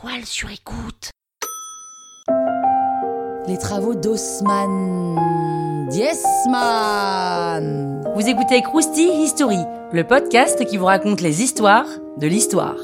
toile sur écoute. Les travaux d'Osman Diesman. Vous écoutez Krusty History, le podcast qui vous raconte les histoires de l'histoire.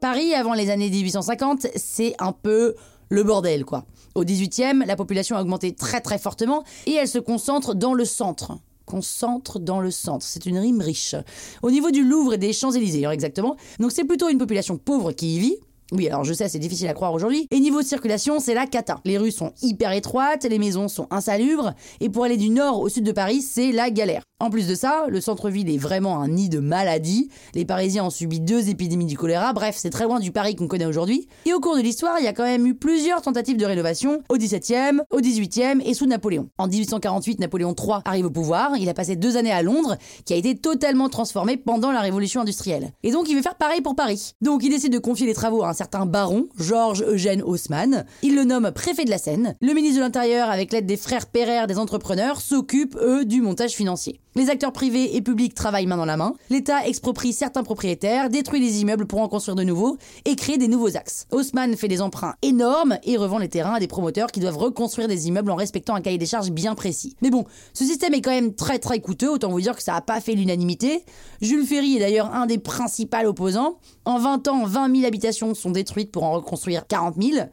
Paris, avant les années 1850, c'est un peu le bordel, quoi. Au 18e, la population a augmenté très très fortement et elle se concentre dans le centre. Concentre dans le centre. C'est une rime riche. Au niveau du Louvre et des Champs-Élysées, exactement. Donc c'est plutôt une population pauvre qui y vit. Oui, alors je sais, c'est difficile à croire aujourd'hui. Et niveau circulation, c'est la cata. Les rues sont hyper étroites, les maisons sont insalubres, et pour aller du nord au sud de Paris, c'est la galère. En plus de ça, le centre-ville est vraiment un nid de maladies. Les Parisiens ont subi deux épidémies du choléra. Bref, c'est très loin du Paris qu'on connaît aujourd'hui. Et au cours de l'histoire, il y a quand même eu plusieurs tentatives de rénovation au XVIIe, au XVIIIe et sous Napoléon. En 1848, Napoléon III arrive au pouvoir. Il a passé deux années à Londres, qui a été totalement transformé pendant la révolution industrielle. Et donc, il veut faire pareil pour Paris. Donc, il décide de confier les travaux à un certain baron, Georges Eugène Haussmann. Il le nomme préfet de la Seine. Le ministre de l'Intérieur, avec l'aide des frères Pereire des entrepreneurs, s'occupe, eux, du montage financier. Les acteurs privés et publics travaillent main dans la main. L'État exproprie certains propriétaires, détruit les immeubles pour en construire de nouveaux et crée des nouveaux axes. Haussmann fait des emprunts énormes et revend les terrains à des promoteurs qui doivent reconstruire des immeubles en respectant un cahier des charges bien précis. Mais bon, ce système est quand même très très coûteux, autant vous dire que ça n'a pas fait l'unanimité. Jules Ferry est d'ailleurs un des principaux opposants. En 20 ans, 20 000 habitations sont détruites pour en reconstruire 40 000.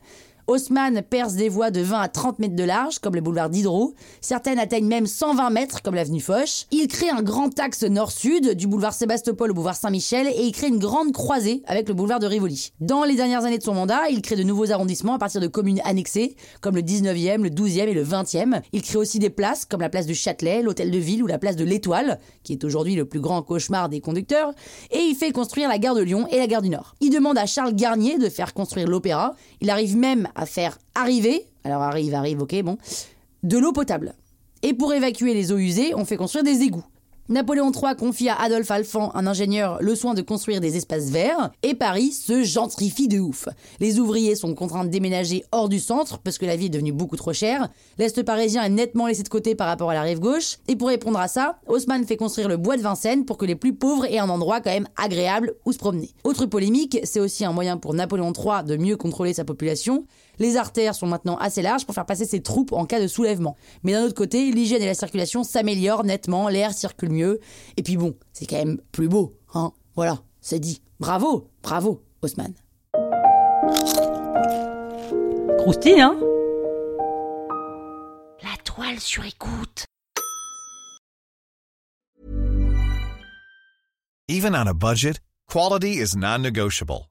Haussmann perce des voies de 20 à 30 mètres de large, comme le boulevard Diderot. Certaines atteignent même 120 mètres, comme l'avenue Foch. Il crée un grand axe nord-sud, du boulevard Sébastopol au boulevard Saint-Michel, et il crée une grande croisée avec le boulevard de Rivoli. Dans les dernières années de son mandat, il crée de nouveaux arrondissements à partir de communes annexées, comme le 19e, le 12e et le 20e. Il crée aussi des places, comme la place du Châtelet, l'hôtel de ville ou la place de l'Étoile, qui est aujourd'hui le plus grand cauchemar des conducteurs. Et il fait construire la gare de Lyon et la gare du Nord. Il demande à Charles Garnier de faire construire l'opéra. Il arrive même à faire arriver, alors arrive, arrive, ok, bon, de l'eau potable. Et pour évacuer les eaux usées, on fait construire des égouts. Napoléon III confie à Adolphe Alphand, un ingénieur, le soin de construire des espaces verts, et Paris se gentrifie de ouf. Les ouvriers sont contraints de déménager hors du centre, parce que la vie est devenue beaucoup trop chère. L'Est parisien est nettement laissé de côté par rapport à la rive gauche, et pour répondre à ça, Haussmann fait construire le bois de Vincennes pour que les plus pauvres aient un endroit quand même agréable où se promener. Autre polémique, c'est aussi un moyen pour Napoléon III de mieux contrôler sa population. Les artères sont maintenant assez larges pour faire passer ses troupes en cas de soulèvement. Mais d'un autre côté, l'hygiène et la circulation s'améliorent nettement, l'air circule mieux. Et puis bon, c'est quand même plus beau, hein Voilà, c'est dit. Bravo, bravo, Haussmann. Croustille, hein La toile sur écoute. Even on a budget, quality is non-negotiable.